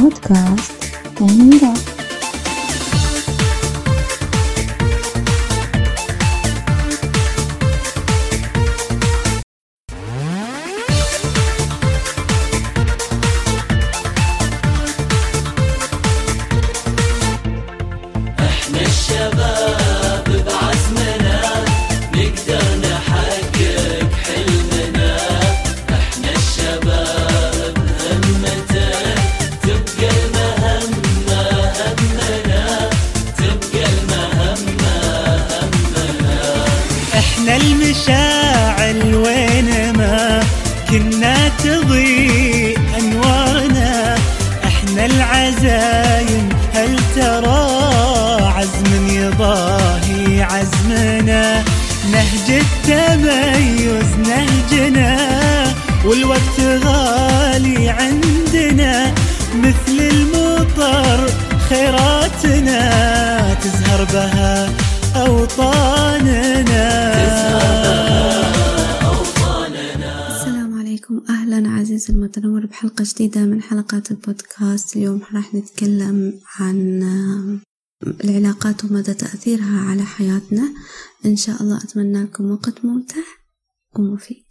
بودكاست تنميرة تضيء أنوارنا. إحنا العزايم هل ترى عزم يضاهي عزمنا نهج التميز نهجنا والوقت غالي عندنا مثل المطر خيراتنا. تزهر بها أوطاننا. أهلا عزيزي المتنور بحلقة جديدة من حلقات البودكاست. اليوم راح نتكلم عن العلاقات ومدى تأثيرها على حياتنا. إن شاء الله أتمنى لكم وقت ممتع ومفيد.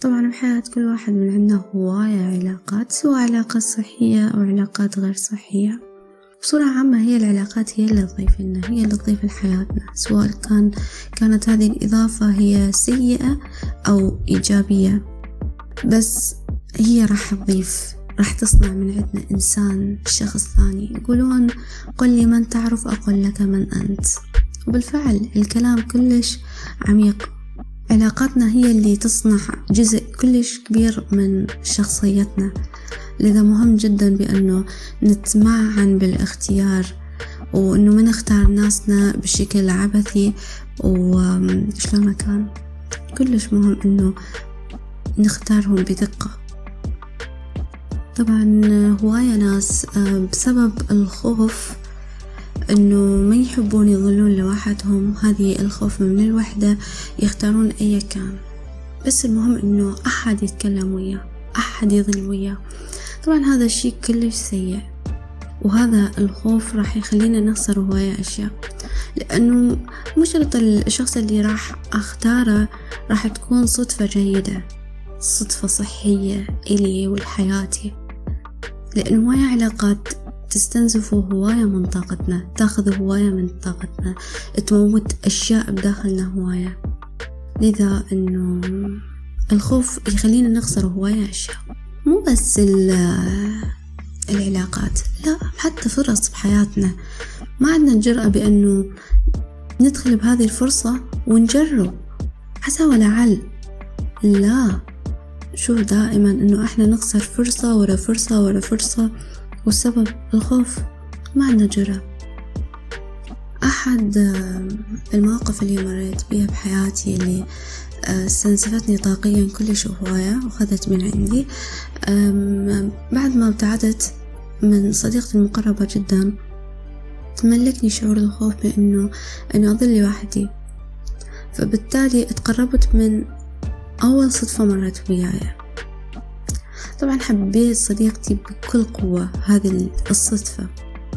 طبعا بحياة كل واحد من عندنا هواية علاقات سواء علاقات صحية أو علاقات غير صحية. بصورة عامة هي العلاقات هي اللي تضيف لنا هي اللي تضيف لحياتنا سواء كان كانت هذه الإضافة هي سيئة أو إيجابية. بس هي راح تضيف راح تصنع من عندنا إنسان شخص ثاني. يقولون قل لي من تعرف أقول لك من أنت. وبالفعل الكلام كلش عميق. علاقاتنا هي اللي تصنع جزء كلش كبير من شخصيتنا. لذا مهم جدا بأنه نتمعن بالاختيار وأنه ما نختار ناسنا بشكل عبثي وشلون كان؟ كلش مهم أنه نختارهم بدقة. طبعا هواية ناس بسبب الخوف إنه ما يحبون يظلون لوحدهم هذه الخوف من الوحدة يختارون أي كان. بس المهم إنه أحد يتكلم وياه. أحد يظل وياه. طبعا هذا الشيء كلش سيء وهذا الخوف راح يخلينا نخسر هواية أشياء. لأنه مو شرط الشخص اللي راح أختاره راح تكون صدفة جيدة صدفة صحية إلي ولحياتي لأن هواية علاقات تستنزف هواية من طاقتنا تأخذ هواية من طاقتنا تموت أشياء بداخلنا هواية. لذا أنه الخوف يخلينا نخسر هواية أشياء مو بس العلاقات لا حتى فرص بحياتنا ما عندنا الجرأة بأنه ندخل بهذه الفرصة ونجرب. عسى ولعل. لا. شو دائما إنه إحنا نخسر فرصة ورا فرصة ورا فرصة والسبب الخوف. ما عندنا جرأة. أحد المواقف اللي مريت بيها بحياتي اللي استنزفتني طاقيا كلش هواية وخذت من عندي. بعد ما ابتعدت من صديقتي المقربة جدا تملكني شعور الخوف بأنه أنه أظل لوحدي. فبالتالي اتقربت من أول صدفة مرت وياي. طبعا حبيت صديقتي بكل قوة هذه الصدفة.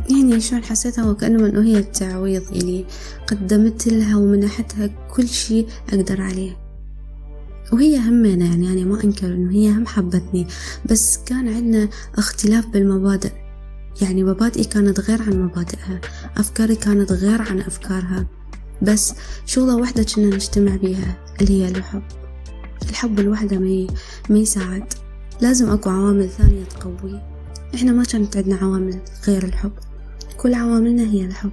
يعني شلون حسيتها؟ وكأنه أنه هي التعويض اللي قدمت لها ومنحتها كل شي أقدر عليه. وهي همنا يعني أنا ما أنكر إنه هي هم حبتني بس كان عندنا اختلاف بالمبادئ. يعني مبادئي كانت غير عن مبادئها أفكاري كانت غير عن أفكارها. بس شغلة واحدة كنا نجتمع بيها اللي هي الحب. الحب الوحدة ما ما يساعد. لازم أكو عوامل ثانية تقوي. إحنا ما كانت عندنا عوامل غير الحب. كل عواملنا هي الحب.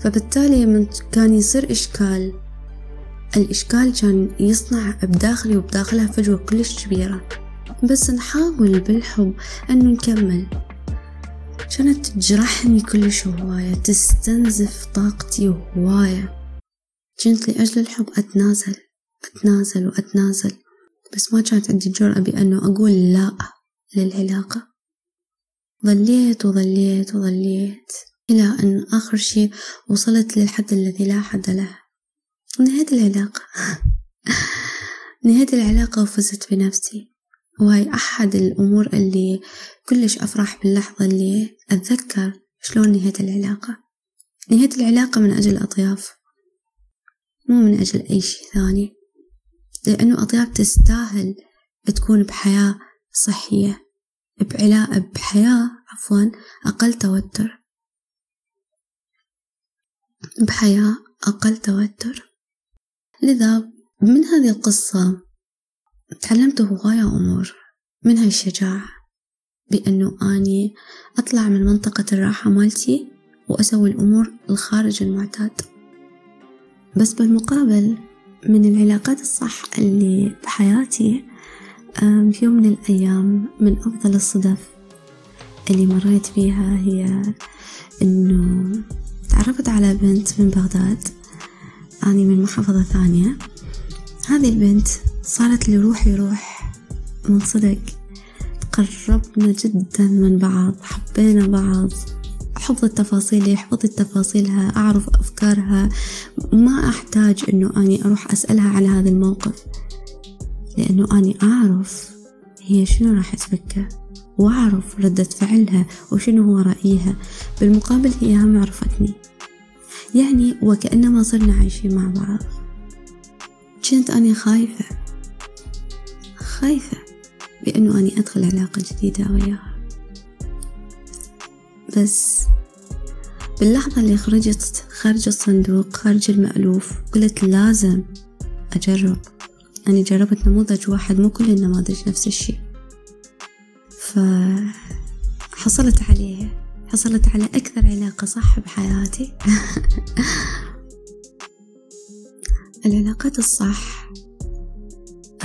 فبالتالي من كان يصير إشكال الإشكال كان يصنع بداخلي وبداخلها فجوة كلش كبيرة. بس نحاول بالحب أنه نكمل. كانت تجرحني كلش هواية تستنزف طاقتي هواية. كنت لأجل الحب أتنازل أتنازل وأتنازل. بس ما كانت عندي الجرأة بأنه أقول لا للعلاقة. ظليت وظليت وظليت إلى أن آخر شي وصلت للحد الذي لا حد له. نهيت العلاقة. نهيت العلاقة وفزت بنفسي. وهاي أحد الأمور اللي كلش أفرح باللحظة اللي أتذكر شلون نهيت العلاقة. نهيت العلاقة من أجل أطياف مو من أجل أي شي ثاني. لأنه أطياف تستاهل تكون بحياة صحية بعلاء بحياة عفوا أقل توتر. بحياة أقل توتر. لذا من هذه القصة تعلمت هواية أمور منها الشجاعة بأنه أني أطلع من منطقة الراحة مالتي وأسوي الأمور الخارج المعتاد. بس بالمقابل من العلاقات الصح اللي بحياتي في يوم من الأيام من أفضل الصدف اللي مريت فيها هي إنه تعرفت على بنت من بغداد. أني من محافظة ثانية. هذه البنت صارت لي روح من صدق. قربنا جدا من بعض حبينا بعض. حفظ التفاصيل حفظت تفاصيلها أعرف أفكارها. ما أحتاج أنه أني أروح أسألها على هذا الموقف لأنه أني أعرف هي شنو راح تفكر وأعرف ردة فعلها وشنو هو رأيها. بالمقابل هي هم عرفتني. يعني وكأنما صرنا عايشين مع بعض. كنت أنا خايفة خايفة بأنه أني أدخل علاقة جديدة وياها. بس باللحظة اللي خرجت خارج الصندوق خارج المألوف قلت لازم أجرب. أنا جربت نموذج واحد مو كل النماذج نفس الشي فحصلت عليه. حصلت على أكثر علاقة صح بحياتي. العلاقات الصح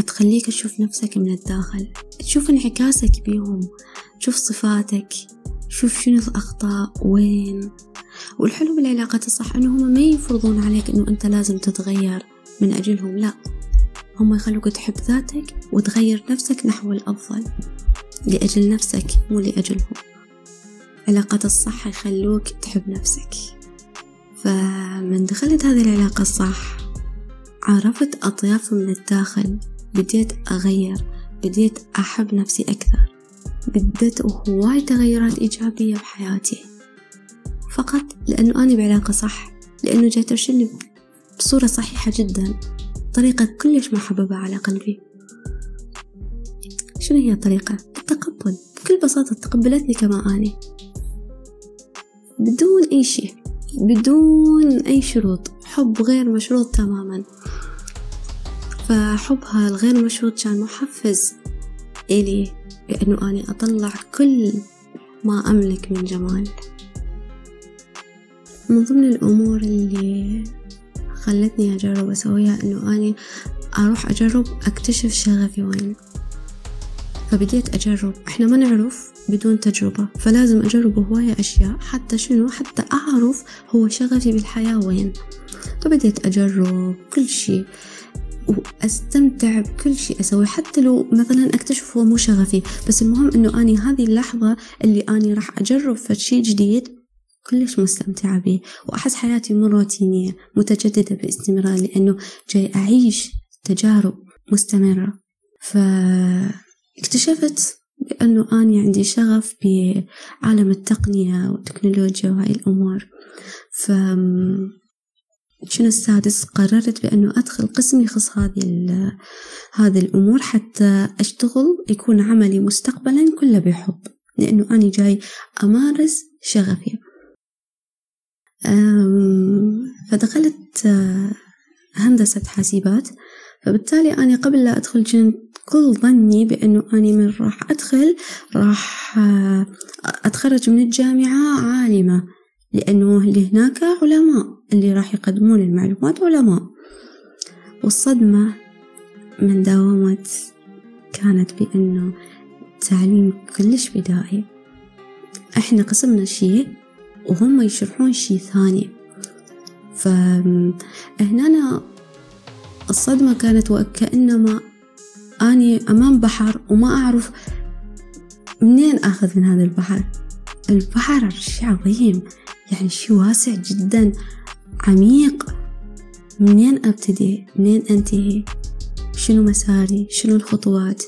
تخليك تشوف نفسك من الداخل تشوف انعكاسك بيهم تشوف صفاتك شوف شنو الأخطاء وين. والحلو بالعلاقات الصح إنه هم ما يفرضون عليك إنه أنت لازم تتغير من أجلهم لا. هم يخلوك تحب ذاتك وتغير نفسك نحو الأفضل لأجل نفسك مو لأجلهم. علاقات الصح يخلوك تحب نفسك. فمن دخلت هذه العلاقة الصح عرفت أطياف من الداخل بديت أغير بديت أحب نفسي أكثر بدت هواي تغيرات إيجابية بحياتي. فقط لأنه أنا بعلاقة صح لأنه جاي ترشدني بصورة صحيحة جدا طريقة كلش محببة على قلبي. شنو هي الطريقة؟ التقبل. بكل بساطة تقبلتني كما أني. بدون أي شيء بدون أي شروط حب غير مشروط تماما. فحبها الغير مشروط كان محفز إلي بأنه أنا أطلع كل ما أملك من جمال. من ضمن الأمور اللي خلتني أجرب أسويها إنه أني أروح أجرب أكتشف شغفي وين. فبديت أجرب. إحنا ما نعرف بدون تجربة فلازم أجرب هواية أشياء حتى شنو؟ حتى أعرف هو شغفي بالحياة وين. فبديت أجرب كل شي وأستمتع بكل شيء أسويه حتى لو مثلا أكتشف هو مو شغفي. بس المهم إنه أني هذه اللحظة اللي أني راح أجرب في شيء جديد كلش مستمتعة به وأحس حياتي مو روتينية متجددة باستمرار لأنه جاي أعيش تجارب مستمرة. فاكتشفت بأنه أنا عندي شغف بعالم التقنية والتكنولوجيا وهاي الأمور. ف شنو السادس؟ قررت بأنه أدخل قسم يخص هذه هذه الأمور حتى أشتغل يكون عملي مستقبلا كله بحب لأنه أنا جاي أمارس شغفي. فدخلت آه، هندسة حاسبات. فبالتالي أنا قبل لا أدخل كنت كل ظني بأنه أنا من راح أدخل راح آه، أتخرج من الجامعة عالمة لأنه اللي هناك علماء اللي راح يقدمون المعلومات علماء. والصدمة من داومت كانت بأنه تعليم كلش بدائي. إحنا قسمنا شيء وهم يشرحون شيء ثاني. فهنا الصدمة كانت وكأنما أني أمام بحر وما أعرف منين أخذ من هذا البحر. البحر شيء عظيم يعني شي واسع جدا عميق. منين أبتدي؟ منين أنتهي؟ شنو مساري؟ شنو الخطوات؟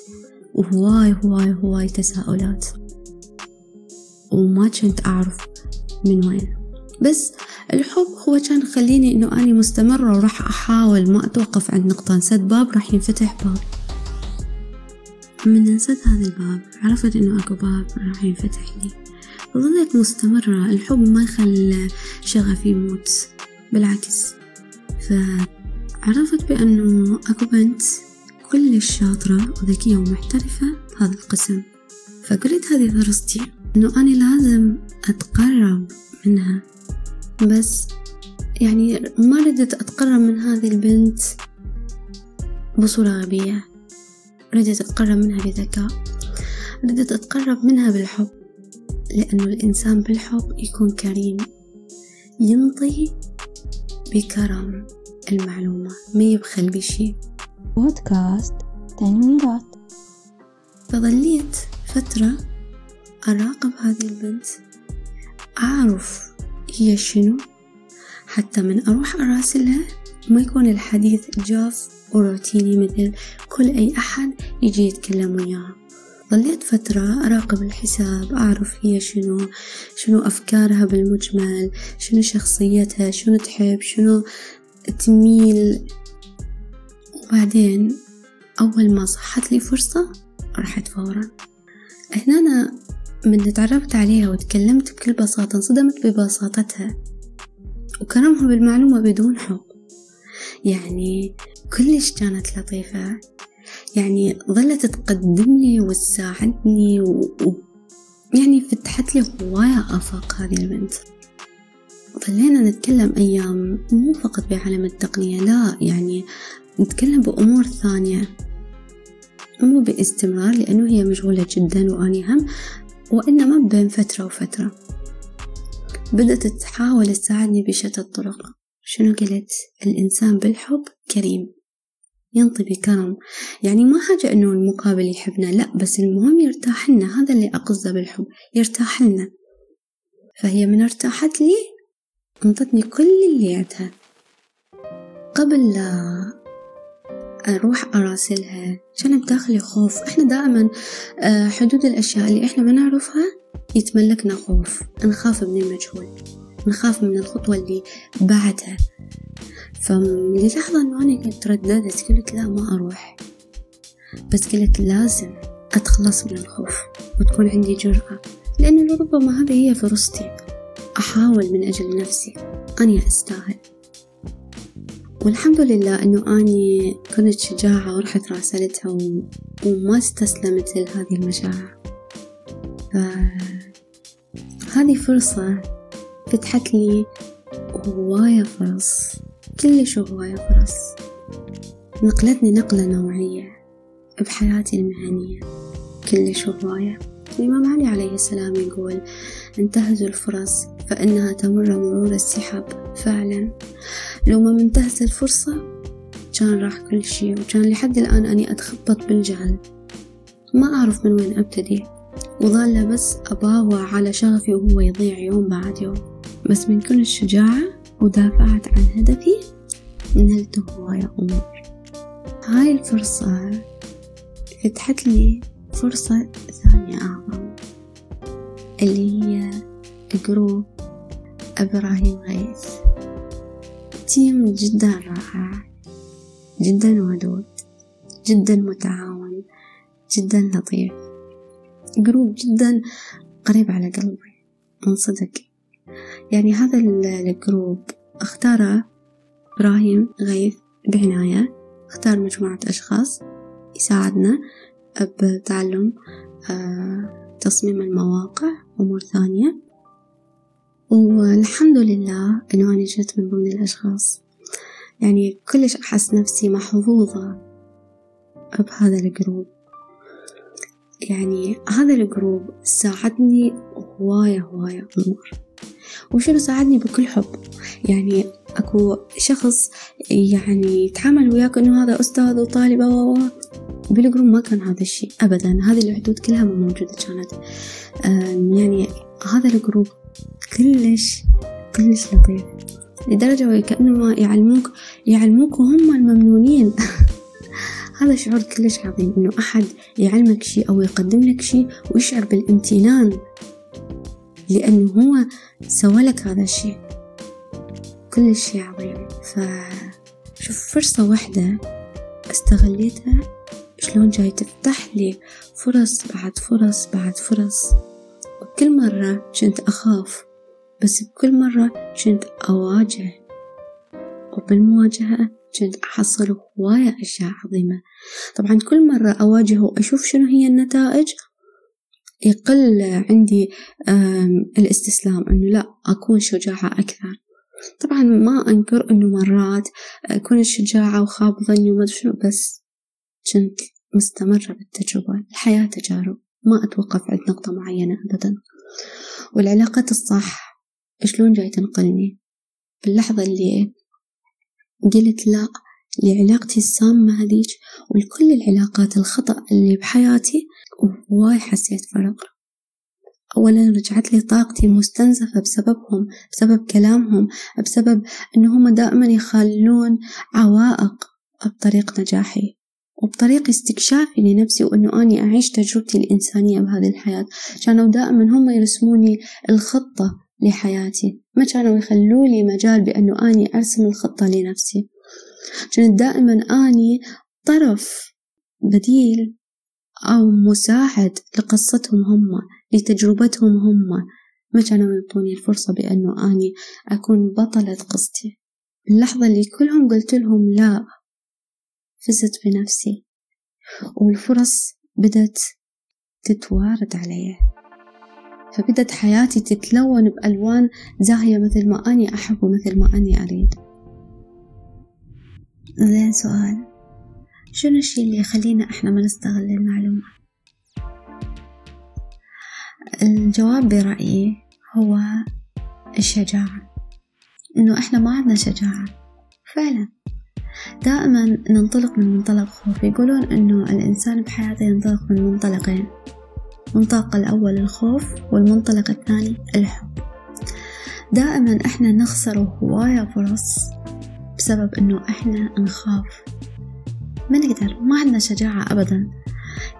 وهواي هواي هواي تساؤلات. وما كنت أعرف من وين. بس الحب هو كان خليني إنه أني مستمرة وراح أحاول. ما أتوقف عند نقطة نسد باب راح ينفتح باب. من نسد هذا الباب عرفت إنه أكو باب راح ينفتح لي. وظلت مستمرة الحب ما يخلى شغفي يموت بالعكس. فعرفت بأنه أكو بنت كلش شاطرة وذكية ومحترفة بهذا القسم. فقلت هذه فرصتي إنه أنا لازم أتقرب منها. بس يعني ما ردت أتقرب من هذه البنت بصورة غبية. ردت أتقرب منها بذكاء. ردت أتقرب منها بالحب لأنه الإنسان بالحب يكون كريم. ينطي بكرم المعلومة ما يبخل بشي بودكاست تنويرات فظليت فترة أراقب هذه البنت أعرف هي شنو حتى من أروح أراسلها ما يكون الحديث جاف وروتيني مثل كل أي أحد يجي يتكلم وياها. ظليت فترة أراقب الحساب أعرف هي شنو شنو أفكارها بالمجمل شنو شخصيتها شنو تحب شنو تميل. وبعدين أول ما صحت لي فرصة رحت فورا. هنا أنا من تعرفت عليها وتكلمت بكل بساطة انصدمت ببساطتها وكرمها بالمعلومة بدون حب. يعني كلش كانت لطيفة. يعني ظلت تقدم لي وتساعدني و... و... يعني فتحت لي هواية آفاق هذه البنت. ظلينا نتكلم أيام مو فقط بعالم التقنية لا يعني نتكلم بأمور ثانية. مو باستمرار لأنه هي مشغولة جدا وأني هم وإنما بين فترة وفترة. بدأت تحاول تساعدني بشتى الطرق. شنو قلت؟ الإنسان بالحب كريم. ينطي بكرم يعني ما حاجة إنه المقابل يحبنا لا بس المهم يرتاح لنا هذا اللي أقصده بالحب يرتاح لنا فهي من ارتاحت لي أنطتني كل اللي عندها قبل لا أروح أراسلها كان بداخلي خوف. إحنا دائما آه، حدود الأشياء اللي إحنا ما نعرفها يتملكنا خوف. نخاف من المجهول. نخاف من الخطوة اللي بعدها. فللحظة إنه أنا كنت ترددت قلت لا ما أروح. بس قلت لازم أتخلص من الخوف وتكون عندي جرأة لأنه لربما هذه هي فرصتي. أحاول من أجل نفسي أني أستاهل. والحمد لله إنه أني كنت شجاعة ورحت راسلتها وما استسلمت لهذه المشاعر. فهذه فرصة فتحت لي هواية فرص كلش هواية فرص. نقلتني نقلة نوعية بحياتي المهنية كلش هواية. الإمام علي عليه السلام يقول انتهزوا الفرص فإنها تمر مرور السحاب. فعلا. لو ما منتهز الفرصة كان راح كل شي وكان لحد الآن أني أتخبط بالجهل. ما أعرف من وين أبتدي. وظل بس أباوع على شغفي وهو يضيع يوم بعد يوم. بس من كل الشجاعة ودافعت عن هدفي نلت هواية أمور؟ هاي الفرصة فتحت لي فرصة ثانية أعظم اللي هي جروب إبراهيم غيث team جدا رائع جدا ودود جدا متعاون جدا لطيف. group جدا قريب على قلبي من صدق يعني هذا ال group اختاره إبراهيم غيث بعناية اختار مجموعة أشخاص يساعدنا بتعلم آه، تصميم المواقع وأمور ثانية. والحمد لله إنه أنا جنت من ضمن الأشخاص. يعني كلش أحس نفسي محظوظة بهذا ال group. يعني هذا ال group ساعدني هواية هواية أمور. وشنو ساعدني بكل حب. يعني أكو شخص يعني يتعامل وياك إنه هذا أستاذ وطالبة و بال group ما كان هذا الشيء ابدا. هذه الحدود كلها ما موجودة كانت. يعني هذا ال group كلش كلش لطيف. لدرجة كأنه ما يعلموك يعلموك وهم الممنونين. هذا شعور كلش عظيم إنه أحد يعلمك شي أو يقدم لك شي ويشعر بالامتنان. لأنه هو سوى لك هذا الشي كلش عظيم. فشوف فرصة واحدة استغليتها. شلون جاي تفتح لي فرص بعد فرص بعد فرص. وكل مرة كنت أخاف بس بكل مرة كنت أواجه. وبالمواجهة كنت أحصل هواية أشياء عظيمة. طبعا كل مرة أواجه وأشوف شنو هي النتائج يقل عندي الاستسلام إنه لا أكون شجاعة أكثر. طبعا ما أنكر إنه مرات أكون شجاعة وخاب ظني وما شنو بس كنت مستمرة بالتجربة. الحياة تجارب. ما أتوقف عند نقطة معينة أبدا. والعلاقات الصح شلون جاي تنقلني؟ باللحظة اللي قلت لا لعلاقتي السامة هذيك ولكل العلاقات الخطأ اللي بحياتي وهواي حسيت فرق. أولا رجعت لي طاقتي مستنزفة بسببهم بسبب كلامهم بسبب إنهم دائما يخلون عوائق بطريق نجاحي وبطريق استكشافي لنفسي وإنه أني أعيش تجربتي الإنسانية بهذه الحياة. كانوا دائما هم يرسموني الخطة لحياتي. ما كانوا يخلوا لي مجال بأنه أني أرسم الخطة لنفسي. كنت دائما أني طرف بديل أو مساعد لقصتهم هم لتجربتهم هم. ما كانوا يعطوني الفرصة بأنه أني أكون بطلة قصتي. اللحظة اللي كلهم قلت لهم لا فزت بنفسي والفرص بدت تتوارد علي. فبدت حياتي تتلون بألوان زاهية مثل ما أني أحب ومثل ما أني أريد. زين سؤال. شنو الشي اللي يخلينا إحنا ما نستغل المعلومة؟ الجواب برأيي هو الشجاعة. إنه إحنا ما عندنا شجاعة. فعلا. دائما ننطلق من منطلق خوف. يقولون إنه الإنسان بحياته ينطلق من منطلقين. المنطلق الأول الخوف والمنطلق الثاني الحب. دائما إحنا نخسر هواية فرص بسبب إنه إحنا نخاف. ما نقدر ما عندنا شجاعة أبدا.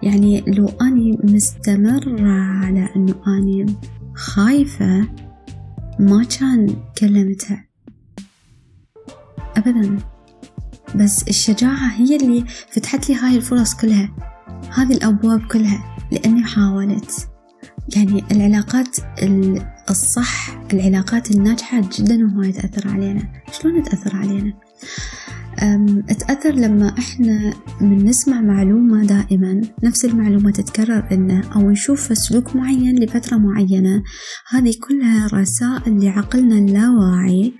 يعني لو أني مستمرة على إنه أني خايفة ما كان كلمتها أبدا. بس الشجاعة هي اللي فتحت لي هاي الفرص كلها هذه الأبواب كلها لأني حاولت. يعني العلاقات الصح العلاقات الناجحة جدا وهواي تأثر علينا. شلون تأثر علينا؟ تأثر لما إحنا من نسمع معلومة دائما. نفس المعلومة تتكرر لنا أو نشوف سلوك معين لفترة معينة. هذه كلها رسائل لعقلنا اللاواعي.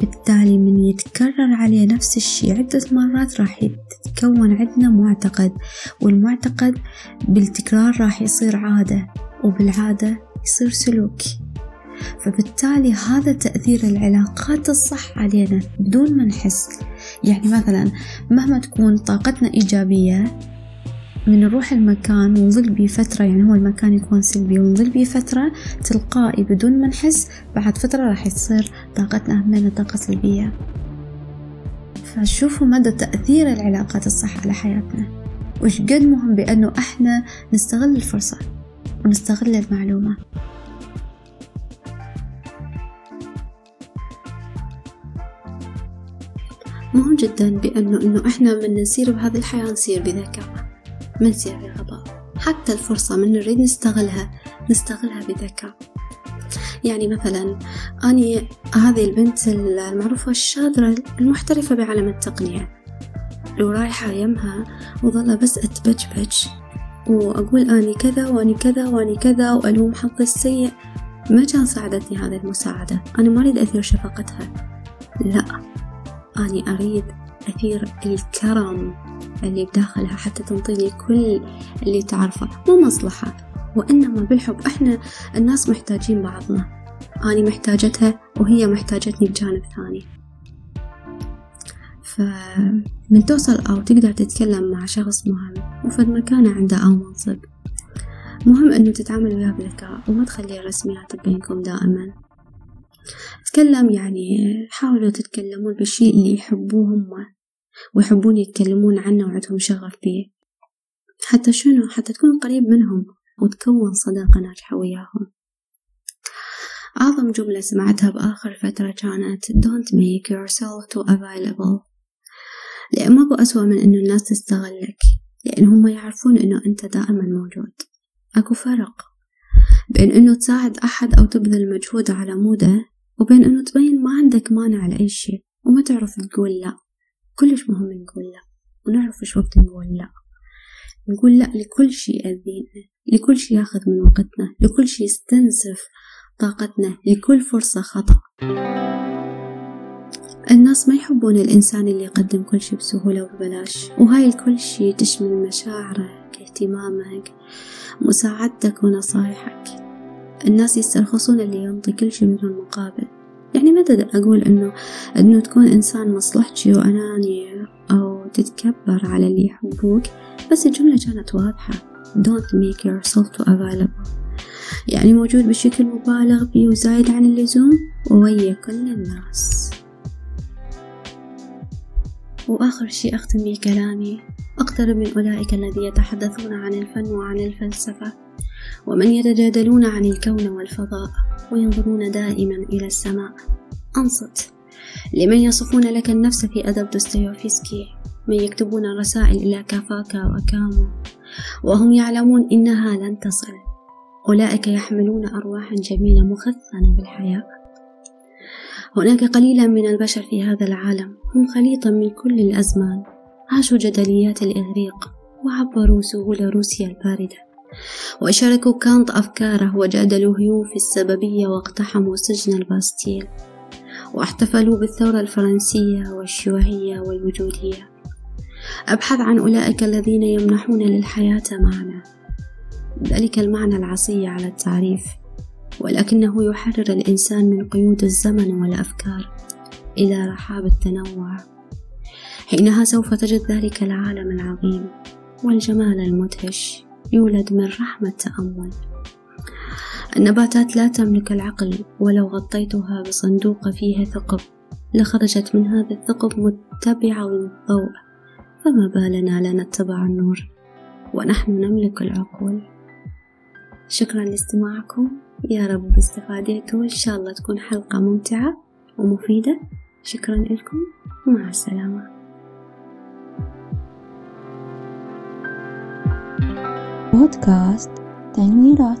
بالتالي من يتكرر عليه نفس الشي عدة مرات راح يتكون عندنا معتقد والمعتقد بالتكرار راح يصير عادة وبالعادة يصير سلوك فبالتالي هذا تأثير العلاقات الصح علينا بدون ما نحس. يعني مثلا مهما تكون طاقتنا إيجابية من نروح المكان ونظل بيه فترة يعني هو المكان يكون سلبي ونظل بيه فترة تلقائي بدون ما نحس بعد فترة راح يصير طاقتنا همنا طاقة سلبية. فشوفوا مدى تأثير العلاقات الصح على حياتنا. وش قد مهم بأنه إحنا نستغل الفرصة ونستغل المعلومة. مهم جدا بأنه إنه إحنا من نسير بهذه الحياة نسير بذكاء ما نسير بغباء حتى الفرصة من نريد نستغلها نستغلها بذكاء يعني مثلا أني هذه البنت المعروفة الشاطرة المحترفة بعالم التقنية. لو رايحة يمها وظل بس أتبجبج وأقول أني كذا وأني كذا وأني كذا وألوم حظي السيء. ما كان ساعدتني هذه المساعدة. أنا ما أريد أثير شفقتها. لا. أني أريد أثير الكرم اللي بداخلها حتى تنطيني كل اللي تعرفه مو مصلحة وإنما بالحب إحنا الناس محتاجين بعضنا. أنا محتاجتها وهي محتاجتني بجانب ثاني. فمن توصل أو تقدر تتكلم مع شخص مهم وفد مكانة عنده أو منصب. مهم إنه تتعامل وياه بذكاء وما تخلي الرسميات بينكم دائما. تكلم يعني حاولوا تتكلمون بالشيء اللي يحبوه هم ويحبون يتكلمون عنه وعندهم شغف بيه حتى شنو؟ حتى تكون قريب منهم وتكون صداقة ناجحة وياهم أعظم جملة سمعتها بآخر فترة كانت Don't make yourself too available. لأن ماكو أسوأ من إنه الناس تستغلك لأن هم يعرفون إنه أنت دائما موجود. أكو فرق بين إنه تساعد أحد أو تبذل مجهود على موده وبين إنه تبين ما عندك مانع لأي شيء وما تعرف تقول لا. كلش مهم نقول لا ونعرف إيش وقت نقول لا. نقول لا لكل شيء يأذينا لكل شيء ياخذ من وقتنا لكل شيء يستنزف طاقتنا لكل فرصة خطأ. الناس ما يحبون الإنسان اللي يقدم كل شي بسهولة وببلاش وهاي الكل شي تشمل مشاعرك اهتمامك مساعدتك ونصايحك. الناس يسترخصون اللي ينطي كل شي بدون مقابل يعني ما أقول إنه إنه تكون إنسان مصلحتي وأناني أو تتكبر على اللي يحبوك؟ بس الجملة كانت واضحة. Don't make yourself too available. يعني موجود بشكل مبالغ فيه وزايد عن اللزوم ويا كل الناس. وآخر شي أختم كلامي. أقترب من أولئك الذين يتحدثون عن الفن وعن الفلسفة. ومن يتجادلون عن الكون والفضاء وينظرون دائما إلى السماء. أنصت. لمن يصفون لك النفس في أدب دوستويفسكي؟ من يكتبون رسائل إلى كافاكا وكامو. وهم يعلمون إنها لن تصل. أولئك يحملون أرواحا جميلة مخثنة بالحياة. هناك قليلا من البشر في هذا العالم. هم خليطا من كل الأزمان. عاشوا جدليات الإغريق وعبروا سهول روسيا الباردة. وشاركوا كانت أفكاره وجادلوا هيوم في السببية واقتحموا سجن الباستيل واحتفلوا بالثورة الفرنسية والشيوعية والوجودية. أبحث عن أولئك الذين يمنحون للحياة معنى. ذلك المعنى العصي على التعريف ولكنه يحرر الإنسان من قيود الزمن والأفكار إلى رحاب التنوع. حينها سوف تجد ذلك العالم العظيم والجمال المدهش. يولد من رحمة تأمل. النباتات لا تملك العقل ولو غطيتها بصندوق فيه ثقب لخرجت من هذا الثقب متبعة للضوء. فما بالنا لا نتبع النور ونحن نملك العقول. شكرا لاستماعكم. يا رب استفاديتوا إن شاء الله تكون حلقة ممتعة ومفيدة. شكرا لكم. ومع السلامة. بودكاست تنويرات